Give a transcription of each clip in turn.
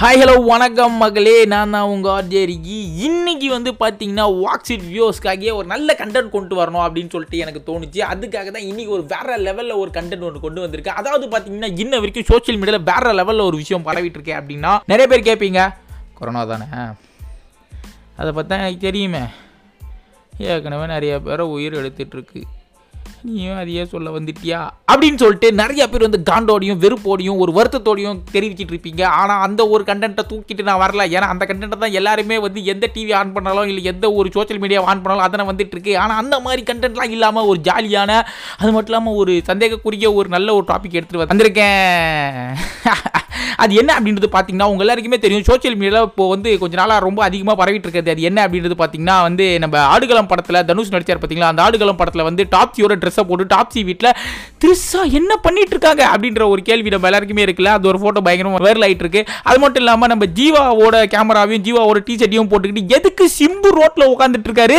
Hi hello வணக்கம் மகளே. நான் தான் உங்கள் ஆர்ஜே இன்றைக்கி இன்னைக்கு வந்து பார்த்தீங்கன்னா வாக்ஸிட் வியூஸ்க்காகவே ஒரு நல்ல கண்டென்ட் கொண்டு வரணும் அப்படின்னு சொல்லிட்டு எனக்கு தோணுச்சு. அதுக்காக தான் இன்றைக்கி ஒரு வேற லெவலில் ஒரு கண்டென்ட் ஒன்று கொண்டு வந்திருக்கேன் அதாவது பார்த்தீங்கன்னா இன்ன வரைக்கும் சோஷியல் மீடியாவில் வேற லெவலில் ஒரு விஷயம் பரவிட்டு இருக்கேன் அப்படின்னா நிறைய பேர் கேட்பீங்க கொரோனா தானே? அதை பார்த்தா எனக்கு தெரியுமே. ஏற்கனவே நிறைய பேரை உயிர் எடுத்துகிட்ருக்கு நீயும் அதையே சொல்ல வந்துட்டியா? அப்படின்னு சொல்லிட்டு நிறைய பேர் வந்து காண்டோடையும் வெறுப்போடையும் ஒரு வருத்தத்தோடையும் தெரிவிச்சிட்டு இருப்பீங்க. ஆனால் அந்த ஒரு கண்டென்ட்டை தூக்கிட்டு நான் வரல. ஏன்னா அந்த கண்டென்ட்டை தான் எல்லாருமே வந்து எந்த டிவி ஆன் பண்ணாலும் இல்லை எந்த ஒரு சோஷியல் மீடியா ஆன் பண்ணாலும் அதனை வந்துட்டு இருக்கு. ஆனால் அந்த மாதிரி கண்டென்ட்லாம் இல்லாமல் ஒரு ஜாலியான அது மட்டும் இல்லாமல் ஒரு சந்தேகக்குரிய ஒரு நல்ல ஒரு டாபிக் எடுத்துகிட்டு வந்திருக்கேன். அது என்ன அப்படின்றது பார்த்தீங்கன்னா உங்கள் எல்லாருக்குமே தெரியும். சோஷியல் மீடியாவில் இப்போ வந்து கொஞ்ச நாளாக ரொம்ப அதிகமாக பரவிட்டு இருக்கிறது அது என்ன அப்படின்றது பார்த்தீங்கன்னா வந்து நம்ம ஆடுகளம் படத்தில் தனுஷ் நடிச்சார் பார்த்தீங்களா அந்த ஆடுகளம் படத்தில் வந்து டாப்ஸியோட ட்ரெஸ்ஸை போட்டு டாப்ஸி வீட்டில் திருசா என்ன பண்ணிட்டு இருக்காங்க அப்படின்ற ஒரு கேள்வி நம்ம எல்லாருக்குமே இருக்குல்ல. அது ஒரு ஃபோட்டோ பயங்கரமாக வைரல் ஆகிட்டு இருக்கு அது மட்டும் இல்லாமல் நம்ம ஜீவாவோட கேமராவையும் ஜீவாவோட டிஷர்ட்டையும் போட்டுக்கிட்டு எதுக்கு சிம்பு ரோட்டில் உட்காந்துட்டு இருக்காரு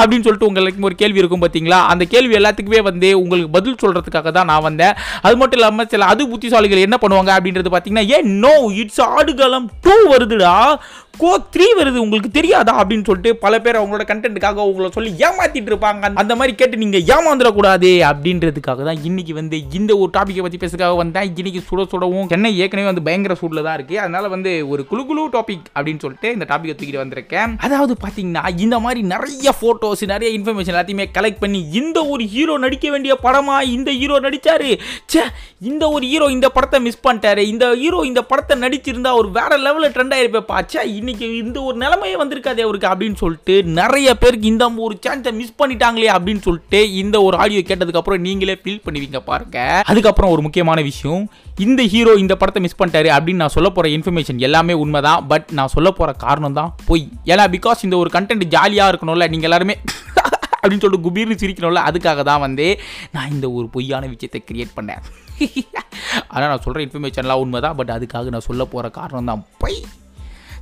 அப்படின்னு சொல்லிட்டு உங்களுக்கு ஒரு கேள்வி இருக்கும் பார்த்தீங்களா அந்த கேள்வி எல்லாத்துக்குமே வந்து உங்களுக்கு பதில் சொல்றதுக்காக தான் நான் வந்தேன். அது மட்டும் இல்லாமல் சில அது புத்திசாலிகள் என்ன பண்ணுவாங்க? அப்படின்றது பார்த்தீங்கன்னா ஏ நோ இட்ஸ் ஆடுகளம் டூ வருதுடா. கோ த்ரீ வருது உங்களுக்கு தெரியாதா அப்படின்னு சொல்லிட்டு பல பேர் அவங்களோட கண்டென்ட்டுக்காக உங்களை சொல்லி ஏமாத்திட்டு இருப்பாங்க. அந்த மாதிரி கேட்டு நீங்க ஏமாந்துடக்கூடாது அப்படின்றதுக்காக தான் இன்னைக்கு வந்து இந்த ஒரு டாபிக்கை பற்றி பேசுறதுக்காக வந்தேன். இன்னைக்கு சுட சுடவும் சென்னை ஏற்கனவே வந்து பயங்கர சூடில் தான் இருக்கு. அதனால வந்து ஒரு குழு குழு டாபிக் அப்படின்னு சொல்லிட்டு இந்த டாபிக்கை தூக்கிட்டு வந்திருக்கேன். அதாவது பார்த்தீங்கன்னா இந்த மாதிரி நிறைய ஃபோட்டோஸ் நிறைய இன்ஃபர்மேஷன் எல்லாத்தையுமே கலெக்ட் பண்ணி இந்த ஒரு ஹீரோ நடிக்க வேண்டிய படமா? இந்த ஹீரோ நடிச்சாரு? ச்சே இந்த ஒரு ஹீரோ இந்த படத்தை மிஸ் பண்ணிட்டாரு. இந்த ஹீரோ இந்த படத்தை நடிச்சிருந்தா ஒரு வேற லெவலில் ட்ரெண்ட் ஆயிருப்பேன் ச்சே இன்னைக்கு இந்த ஒரு நிலைமையே வந்திருக்காதே அவருக்கு அப்படின்னு சொல்லிட்டு நிறைய பேருக்கு இந்த ஒரு சான்ஸை மிஸ் பண்ணிட்டாங்களே அப்படின்னு சொல்லிட்டு இந்த ஒரு ஆடியோ கேட்டதுக்கு அப்புறம் நீங்களே ஃபீல் பண்ணுவீங்க பாருங்க. அதுக்கப்புறம் ஒரு முக்கியமான விஷயம் இந்த ஹீரோ இந்த படத்தை மிஸ் பண்ணிட்டாரு அப்படின்னு நான் சொல்ல போகிற இன்ஃபர்மேஷன் எல்லாமே உண்மைதான். பட் நான் சொல்ல போகிற காரணம் தான் பொய். ஏன்னா பிகாஸ் இந்த ஒரு கண்டென்ட் ஜாலியாக இருக்கணும்ல நீங்கள் எல்லாருமே அப்படின்னு சொல்லிட்டு குபீர்னு சிரிக்கணும்ல அதுக்காக தான் வந்து நான் இந்த ஒரு பொய்யான விஷயத்தை கிரியேட் பண்ணேன். ஆனால் நான் சொல்கிற இன்ஃபர்மேஷன்லாம் உண்மை தான் பட் அதுக்காக நான் சொல்ல போகிற காரணம் தான் பொய்.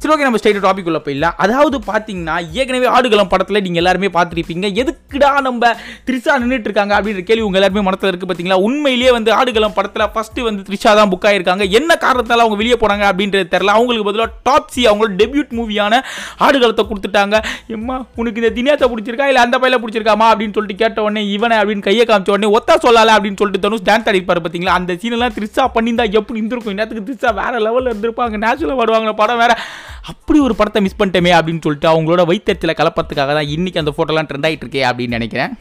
சரி ஓகே நம்ம ஸ்டேட் டாபிக் உள்ள போயிடலாம். அதாவது பார்த்தீங்கன்னா ஏற்கனவே ஆடுகளம் படத்தில் நீங்கள் எல்லாருமே பார்த்துருப்பீங்க. எதுக்குடா நம்ம த்ரிஷா நின்றுட்டு இருக்காங்க அப்படின்ற கேள்வி உங்கள் எல்லாருமே மனத்தில் இருக்குது பார்த்தீங்களா உண்மையிலேயே வந்து ஆடுகளம் படத்தில் ஃபஸ்ட்டு வந்து த்ரிஷா தான் புக் ஆகிருக்காங்க என்ன காரணத்தால் அவங்க வெளியே போனாங்க அப்படின்றது தெரில அவங்களுக்கு பதிலாக டாப்ஸி அவங்களோட டெபியூட் மூவியான ஆடுகளத்தை கொடுத்துட்டாங்க. எம்மா உனக்கு இந்த தினேத்தை பிடிச்சிருக்கா? இல்லை அந்த பையில பிடிச்சிருக்காமா அப்படின்னு சொல்லிட்டு கேட்ட உடனே இவனை அப்படின்னு கையை காமிச்ச உடனே ஒத்தா சொல்லல அப்படின்னு சொல்லிட்டு தனுஷ் டான்ஸ் ஆடிப்பார் பார்த்தீங்களா அந்த சீனெல்லாம் த்ரிஷா பண்ணியிருந்தா எப்படி இருந்திருக்கும்? இன்னத்துக்கு த்ரிஷா வேற லெவலில் இருந்திருப்பாங்க. நேச்சுரல் வருவாங்க படம் வேற. அப்படி ஒரு படத்தை மிஸ் பண்ணிட்டேமே அப்படின்னு சொல்லிட்டு அவங்களோட வைத்தறிச்சல கலப்பத்துக்காக தான் இன்னைக்கு அந்த ஃபோட்டோலாம் ட்ரெண்ட் ஆகிட்டு இருக்கே அப்படின்னு நினைக்கிறேன்.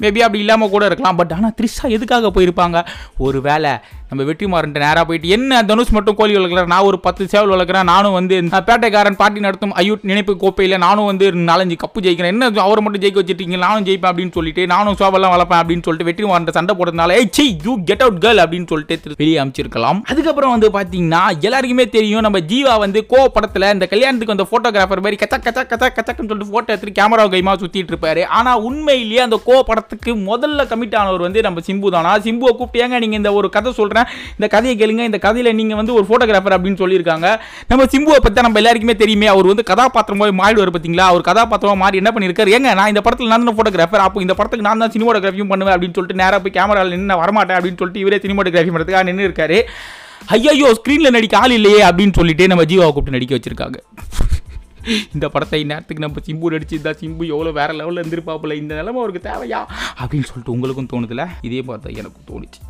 மேபி அப்படி இல்லாமல் கூட இருக்கலாம். பட் ஆனால் த்ரிஷா எதுக்காக போயிருப்பாங்க? ஒரு வேளை நம்ம வெற்றிமாறன்ட்டு நேராக போயிட்டு என்ன தனுஷ் மட்டும் கோழி வளர்க்குறேன் நான் ஒரு பத்து சேவல் வளர்க்குறேன். நானும் வந்து நான் பேட்டைக்காரன் பாட்டி நடத்தும் ஐயூட் நினைப்பு கோப்பையில் நானும் வந்து நாலஞ்சு கப்பு ஜெயிக்கிறேன். என்ன அவரை மட்டும் ஜெயிக்க வச்சிருக்கீங்க நானும் ஜெயிப்பேன் அப்படின்னு சொல்லிட்டு நானும் சோவெல்லாம் வளர்ப்பேன் அப்படின்னு சொல்லிட்டு வெற்றிமாறன் சண்டை போடுறதுனால ஏய் see you get out girl அப்படின்னு சொல்லிட்டு வெளியே அமைச்சிருக்கலாம். அதுக்கப்புறம் வந்து பார்த்தீங்கன்னா எல்லாருக்குமே தெரியும் நம்ம ஜீவா வந்து கோ படத்தில் இந்த கல்யாணத்துக்கு அந்த ஃபோட்டோகிராஃபர் மாதிரி கச்சா கச்சா கச்சா கச்சக்குன்னு சொல்லிட்டு ஃபோட்டோ எடுத்துட்டு கேமரா கைமா சுற்றிட்டு இருப்பாரு. ஆனால் உண்மையிலேயே அந்த கோ படத்துக்கு முதல்ல கமிட் ஆனவர் வந்து நம்ம சிம்பு தானா. சிம்புவை கூப்பிட்டு ஏங்க நீங்கள் இந்த ஒரு கதை சொல்கிறேன் இந்த கதையை கேளுங்க இந்த கதையில் நீங்கள் வந்து ஒரு ஃபோட்டோகிராஃபர் அப்படின்னு சொல்லியிருக்காங்க. நம்ம சிம்புவை பற்றி நம்ம எல்லாருக்குமே தெரியுமே. அவர் வந்து கதாபாத்திரமாக மாறிடுவார் பார்த்தீங்களா அவர் கதாபாத்திரமாக மாறி என்ன பண்ணியிருக்காரு? ஏங்க நான் இந்த படத்தில் நான் தான் ஃபோட்டோகிராஃபர் அப்போ இந்த படத்துக்கு நான் தான் சினிமோட்டோகிராஃபியும் பண்ணுவேன் அப்படின்னு சொல்லிட்டு நேராக போய் கேமராவில் நின்று வரமாட்டேன் அப்படின்னு சொல்லிட்டு இவரே சினிமோட்டோகிராஃபி பண்ணுறதுக்காக நின்று இருக்காரு. ஐயோ ஸ்க்ரீனில் நடிக்க ஆள் இல்லையே அப்படின்னு சொல்லிட்டு நம்ம ஜீவா கூப்பிட்டு நடிக்க வச்சிருக்காங்க. இந்த படத்தை இந்நேரத்துக்கு நம்ம சிம்பு நடிச்சிருந்தா சிம்பு எவ்வளோ வேற லெவலில் இருந்திருப்பாப்புல இந்த நிலைமை அவருக்கு தேவையா? அப்படின்னு சொல்லிட்டு உங்களுக்கும் தோணுதுல? இதே பார்த்தா எனக்கும் தோணுச்சு.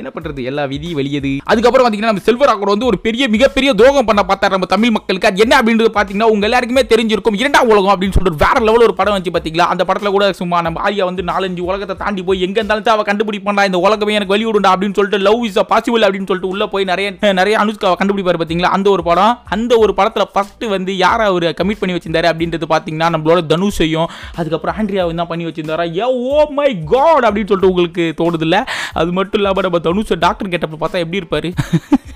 என்ன பண்றது? எல்லா விதி வெளியது. அதுக்கப்புறம் பாத்தீங்கன்னா நம்ம செல்வராகவர் வந்து ஒரு பெரிய மிகப்பெரிய துரோகம் பண்ண பார்த்தாரு நம்ம தமிழ் மக்களுக்கு. அது என்ன அப்படின்றது பாத்தீங்கன்னா உங்க எல்லாருக்குமே தெரிஞ்சிருக்கும். இரண்டாம் உலகம் அப்படின்னு சொல்லிட்டு வேற லெவல் ஒரு படம் வச்சு பாத்தீங்களா? அந்த படத்துல கூட சும்மா நம்ம ஆரியா வந்து நாலஞ்சு உலகத்தை தாண்டி போய் எங்க இருந்தாலும் அவ கண்டுபிடிப்பாண்டா இந்த உலகமே எனக்கு வெளியிடுண்டா அப்படின்னு சொல்லிட்டு லவ் இஸ் பாசிபிள் அப்படின்னு சொல்லிட்டு உள்ள போய் நிறைய நிறைய அனுஷ்காவை கண்டுபிடிப்பாரு பாத்தீங்களா? அந்த ஒரு படம் அந்த ஒரு படத்துல ஃபர்ஸ்ட் வந்து யாரை அவர் கமிட் பண்ணி வச்சிருந்தாரு அப்படின்றது பாத்தீங்கன்னா நம்மளோட தனுஷையும் அதுக்கப்புறம் ஆண்ட்ரியாவும் தான் பண்ணி வச்சிருந்தாரா? ஏ ஓ மை காட் அப்படின்னு சொல்லிட்டு உங்களுக்கு தோணுது இல்ல அது மட்டும் இல்லாம நம்ம தனுஷை டாக்டர் கேட்டப்ப பார்த்தா எப்படி இருப்பாரு?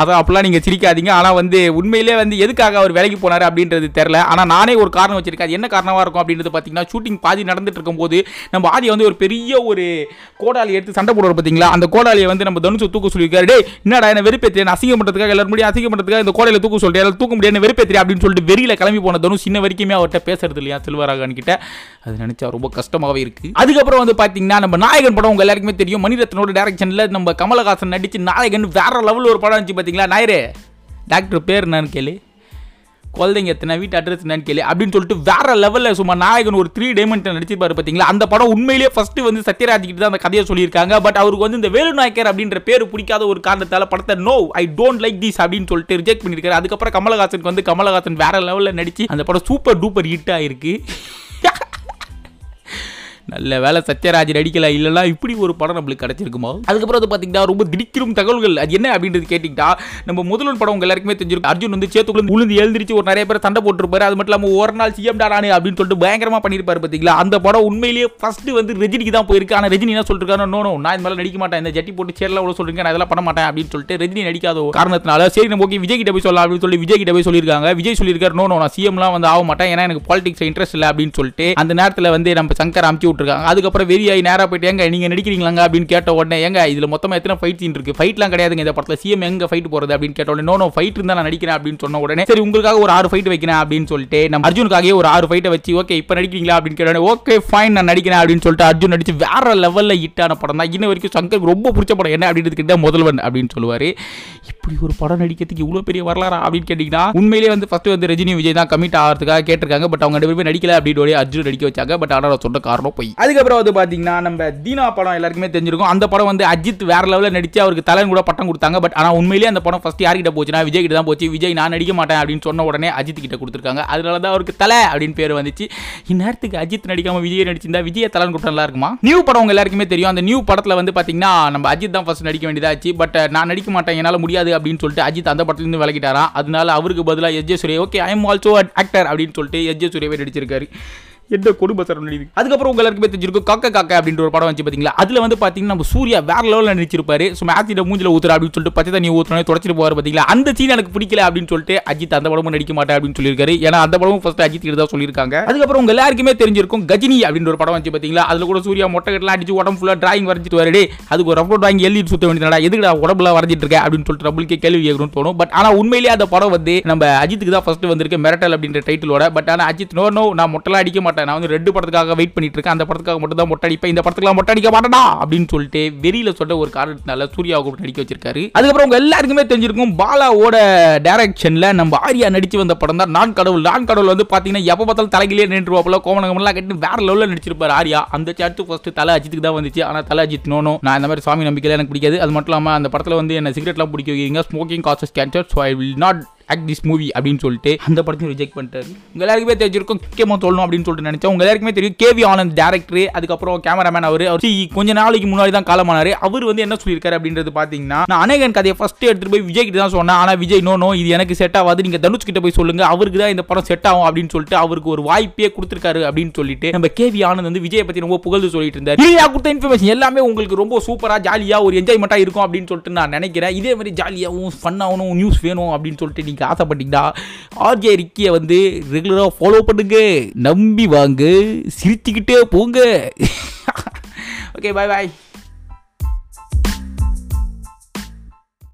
அதான் அப்பெல்லாம் நீங்கள் சிரிக்காதீங்க. ஆனால் வந்து உண்மையிலே வந்து எதுக்காக அவர் வேலைக்கு போனார் அப்படின்றது தெரில ஆனால் நானே ஒரு காரணம் வச்சிருக்கேன். அது என்ன காரணமாக இருக்கும் அப்படின்றது பார்த்தீங்கன்னா ஷூட்டிங் பாதி நடந்துட்டு இருக்கும்போது நம்ம ஆதி வந்து ஒரு பெரிய ஒரு கோடாலி எடுத்து சண்டை போடுற பார்த்தீங்களா அந்த கோடாலியை வந்து நம்ம தனுஷை தூக்க சொல்லியிருக்காரு. டே என்னடா என்ன வெறுப்பேத்திரி நான் அசிங்கம் பண்ணுறதுக்காக எல்லாரும் முடியும் அசிங்கம் பண்ணுறதுக்காக இந்த கோடையில் தூக்க சொல்லிட்டு எல்லாரும் தூக்க முடியாது வெறுப்பேத்திரி அப்படின்னு சொல்லிட்டு வெறியில் கிளம்பி போன தனுஷ் இன்ன வரைக்குமே அவர்கிட்ட பேசுறது இல்லையா செல்வராகன் கிட்ட. அது நினச்சா ரொம்ப கஷ்டமாகவே இருக்குது அதுக்கப்புறம் வந்து பார்த்தீங்கன்னா நம்ம நாயகன் படம் உங்கள் எல்லாருக்குமே தெரியும். மணிரத்னோட டேரக்ஷனில் நம்ம கமலஹாசன் நடிச்சு நாயகன் வேற லெவல் ஒரு படம் இருந்துச்சு பார்த்தீங்களா நாயரே டாக்டர் பேர் என்னன்னு கேளு. குழந்தைங்க எத்தனை வீட்டு அட்ரஸ் என்னன்னு கேளு. அப்படின்னு சொல்லிட்டு வேற லெவலில் சும்மா நாயகன் ஒரு த்ரீ டைமென்ஷன் நடிச்சிருப்பாரு பார்த்தீங்களா அந்த படம் உண்மையிலேயே ஃபஸ்ட்டு வந்து சத்யராஜ் கிட்ட தான் அந்த கதையை சொல்லியிருக்காங்க. பட் அவருக்கு வந்து இந்த வேலு நாயக்கர் அப்படின்ற பேர் பிடிக்காத ஒரு காரணத்தால படத்தை no I don't like this அப்படின்னு சொல்லிட்டு ரிஜெக்ட் பண்ணியிருக்காரு. அதுக்கப்புறம் கமலஹாசனுக்கு வந்து கமலஹாசன் வேற லெவலில் நடிச்சு அந்த படம் சூப்பர் டூப்பர் ஹிட் ஆயிருக்கு. நல்ல வேலை சத்யராஜ் நடிக்கல இல்லைன்னா இப்படி ஒரு படம் நம்மளுக்கு கிடைச்சிருக்குமா? அதுக்கப்புறம் வந்து பார்த்தீங்கன்னா ரொம்ப திடிக்கிறும் தகவல்கள். அது என்ன அப்படின்றது கேட்டிங்கன்னா நம்ம முதல்வன் படம் உங்க எல்லாருக்குமே தெரிஞ்சிருக்கும். அர்ஜுன் வந்து சேத்துக்குள்ள உளுந்து எழுந்திரிச்சு ஒரு நிறைய பேர் சண்டை போட்டுருப்பாரு. அது மட்டும் இல்லாமல் ஒரு நாள் சிஎம் டானு அப்படின்னு சொல்லிட்டு பயங்கரமா பண்ணியிருப்பாரு பார்த்தீங்களா அந்த படம் உண்மையிலேயே ஃபர்ஸ்ட் வந்து ரஜினிக்கு தான் போயிருக்கு. ஆனால் ரஜினி என்ன சொல்லிருக்காரு நோ நான் இந்த மாதிரி நடிக்க மாட்டேன். இந்த ஜட்டி போட்டு சேரில் அவ்வளோ சொல்றீங்க. நான் இதெல்லாம் பண்ண மாட்டேன். அப்படின்னு சொல்லிட்டு ரஜினி நடிக்காத ஒரு காரணத்தினால சரி நம்ம ஓகே விஜய் கிட்ட போய் சொல்லலாம். அப்படின்னு சொல்லி விஜய் கிட்ட போய் சொல்லியிருக்காங்க. விஜய் சொல்லியிருக்காரு நோ நோ நான் சிஎம்லாம் வந்து ஆக மாட்டேன். ஏன்னா எனக்கு பாலிடிக்ஸ் இன்ட்ரெஸ்ட் இல்லை. அப்படின்னு சொல்லிட்டு அந்த நேரத்தில் வந்து நம்ம சங்கர் அமுச்சு போட்டிருக்காங்க. அதுக்கப்புறம் வெறியாகி நேராக போயிட்டு எங்க நீங்க நடிக்கிறீங்களாங்க? அப்படின்னு கேட்ட உடனே எங்க இதில் மொத்தமாக எத்தனை ஃபைட் சீன் இருக்கு? ஃபைட்லாம் கிடையாதுங்க இந்த படத்தில். சிஎம் எங்கே ஃபைட் போகிறது அப்படின்னு கேட்ட உடனே நோ நோ ஃபைட் இருந்தால் நான் நடிக்கிறேன் அப்படின்னு சொன்ன உடனே சரி உங்களுக்காக ஒரு ஆறு ஃபைட் வைக்கிறேன் அப்படின்னு சொல்லிட்டு நம்ம அர்ஜுனுக்காகவே ஒரு ஆறு ஃபைட்டை வச்சு ஓகே இப்போ நடிக்கிறீங்களா? அப்படின்னு கேட்ட உடனே ஓகே ஃபைன் நான் நடிக்கிறேன் அப்படின்னு சொல்லிட்டு அர்ஜுன் நடிச்சு வேற லெவலில் ஹிட்டான படம் தான். இன்ன வரைக்கும் சங்கர் ரொம்ப பிடிச்ச படம் என்ன அப்படின்னு கேட்டா முதல்வன் அப்படின்னு சொல்லுவார். இப்படி ஒரு படம் நடிக்கிறதுக்கு இவ்வளோ பெரிய வரலாறா? அப்படின்னு கேட்டிங்கன்னா உண்மையிலேயே வந்து ஃபஸ்ட்டு வந்து ரஜினி விஜய் தான் கமிட் ஆகிறதுக்காக கேட்டிருக்காங்க. பட் அவங்க ரெண்டு பேருமே நடிக்கல அப்படின்னு அர்ஜுன் நடிக்க வச்சாங்க. பட் ஆனால் சொன்ன காரணம் போய். அதுக்கப்புறம் வந்து பார்த்தீங்கன்னா நம்ம தீனா படம் எல்லாருக்குமே தெரிஞ்சிருக்கும். அந்த படம் வந்து அஜித் வேற லெவலில் நடிச்சு அவருக்கு தலைவன் கூட பட்டம் கொடுத்தாங்க. பட் ஆனால் உண்மையிலேயே அந்த படம் ஃபர்ஸ்ட் யார்கிட்ட போச்சுன்னா விஜய் கிட்ட தான் போச்சு. விஜய் நான் நடிக்க மாட்டேன் அப்படின்னு சொன்ன உடனே அஜித் கிட்ட கொடுத்துருக்காங்க. அதனால தான் அவருக்கு தலை அப்படின்னு பேர் வந்துச்சு. இந்நேரத்துக்கு அஜித் நடிக்காம விஜய் நடிச்சிருந்தா விஜய் தலைவன் கொடுத்தா நல்லா இருக்குமா? நியூ படம் உங்க எல்லாருக்குமே தெரியும். அந்த நியூ படத்தில் வந்து பார்த்தீங்கன்னா நம்ம அஜித் தான் ஃபர்ஸ்ட் நடிக்க வேண்டியதாச்சு. பட் நான் நடிக்க மாட்டேன் என்னால் முடியாது அப்படின்னு சொல்லிட்டு அஜித் அந்த படத்துலேருந்து விலகிட்டாராம். அதனால அவருக்கு பதிலாக எஜ்ஜே okay I am also actor அப்படின்னு சொல்லிட்டு எஜ்ஜே ஜே நடிச்சிருக்காரு. எந்த குடும்ப சரம் அதுக்கப்புறம் உங்களுக்கு எல்லாருக்குமே தெரிஞ்சிருக்கும் காக்க காக்க அப்படின்ற ஒரு படம் வச்சு பாத்தீங்களா? அதுல வந்து பாத்தீங்கன்னா நம்ம சூர்யா வேற லெவலில் நடிச்சிருப்பாரு. ஸோ மேட்சிட மூஞ்சில ஊத்துற அப்படின்னு சொல்லிட்டு பச்சை தண்ணி ஊத்துறனே தொடச்சிட்டு போவார் பாத்தீங்களா? அந்த சீன் எனக்கு பிடிக்கல அப்படின்னு சொல்லிட்டு அஜித் அந்த படமும் நடிக்க மாட்டேன் அப்படின்னு சொல்லியிருக்காரு. ஏன்னா அந்த படமும் ஃபர்ஸ்ட் அஜித் கிட்ட தான் சொல்லியிருக்காங்க. அதுக்கப்புறம் உங்க எல்லாருக்குமே தெரிஞ்சிருக்கும் கஜினி அப்படின்ற ஒரு படம் வச்சு பாத்தீங்களா? அதுல கூட சூர்யா மொட்டை கட்டலாம் அடிச்சு உடம்பு ஃபுல்லா டிராயிங் வரைஞ்சிட்டு வரடே அதுக்கு ஒரு ரப்பர் டிராயிங் எழுதி சுத்த வேண்டியதா எதுக்குடா உடம்புல வரைஞ்சிட்டு இருக்க அப்படின்னு சொல்லிட்டு நம்மளுக்கே கேள்வி கேட்கணும்னு தோணும். பட் ஆனா உண்மையிலேயே அந்த படம் வந்து நம்ம அஜித்துக்கு தான் ஃபர்ஸ்ட் வந்திருக்கு மிரட்டல் அப்படின்ற டைட்டிலோட பட் ஆனா அஜித் நோ நோ நான் மொட்டெல்லாம் அடிக்க மாட்டேன். நான் வந்து ரெண்டு படத்துக்காக வெயிட் பண்ணிட்டு இருக்கேன் அந்த படத்துக்காக மட்டும் தான் மொட்டை அடிப்பேன் இந்த படத்துக்குலாம் மொட்டை அடிக்க மாட்டேனா அப்படின்னு சொல்லிட்டு வெறியில சொல்ற ஒரு காரணத்தினால சூர்யாவை கூப்பிட்டு நடிக்க வச்சிருக்காரு. அதுக்கப்புறம் உங்க எல்லாருக்குமே தெரிஞ்சிருக்கும் பாலாவோட டைரக்ஷன்ல நம்ம ஆர்யா நடிச்சு வந்த படம் தான். நான் கடவுள் நான் கடவுள் வந்து பாத்தீங்கன்னா எப்ப பார்த்தாலும் தலைகிலே நின்றுவாப்புல கோமனகமெல்லாம் கட்டி வேற லெவலில் நடிச்சிருப்பாரு ஆர்யா. அந்த சாட்டு ஃபர்ஸ்ட் தலை அஜித்துக்கு தான் வந்துச்சு. ஆனா தலை அஜித் நோனோ நான் இந்த மாதிரி சாமி நம்பிக்கையில எனக்கு பிடிக்காது. அது மட்டும் இல்லாம அந்த படத்துல வந்து என்ன சிகரெட்லாம் பிடிக்க வைக்கிறீங்க smoking causes cancer so I will not act this movie அப்படின்னு சொல்லிட்டு அந்த படத்தையும் ரிஜெக்ட் பண்ணிட்டாரு. உங்க எல்லாருக்குமே தெரிஞ்சிருக்கும் முக்கியமாக சொல்லணும் அப்படின்னு சொல்லிட்டு நினைச்சேன். உங்க எல்லாருக்குமே தெரியும் கேவி ஆனந்த் டேரக்டர் அதுக்கப்புறம் கேமராமேன் அவர். அவர் கொஞ்ச நாளைக்கு முன்னாடி தான் காலமானார். அவர் வந்து என்ன சொல்லியிருக்காரு அப்படின்றது பார்த்தீங்கன்னா நான் அநேகன் கதையை ஃபஸ்ட்டு எடுத்துட்டு போய் விஜய் கிட்ட தான் சொன்னேன். ஆனால் விஜய் நோ நோ இது எனக்கு செட் ஆகாது. நீங்க தனுஷ் கிட்ட போய் சொல்லுங்க. அவருக்கு தான் இந்த படம் செட் ஆகும் அப்படின்னு சொல்லிட்டு அவருக்கு ஒரு வாய்ப்பே கொடுத்துருக்காரு அப்படின்னு சொல்லிட்டு நம்ம கேவி ஆனந்த் வந்து விஜய் பத்தி ரொம்ப புகழ்ந்து சொல்லிட்டு இருந்தார். இல்லையா கொடுத்த இன்ஃபர்மேஷன் எல்லாமே உங்களுக்கு ரொம்ப சூப்பரா ஜாலியா ஒரு என்ஜாய்மெண்ட்டாக இருக்கும் அப்படின்னு சொல்லிட்டு நான் நினைக்கிறேன். இதே மாதிரி ஜாலியாகவும் ஃபன்னாகவும் நியூஸ் வேணும் அப்படின்னு சொல்லிட்டு நீங்கள் ஆசைப்பட்டீங்கன்னா ஆர்ஜே ரிக்கியை வந்து ரெகுலராக ஃபாலோ பண்ணுங்க. நம்பி வாங்க. சிரிச்சுக்கிட்டே போங்க. ஓகே பாய் பாய்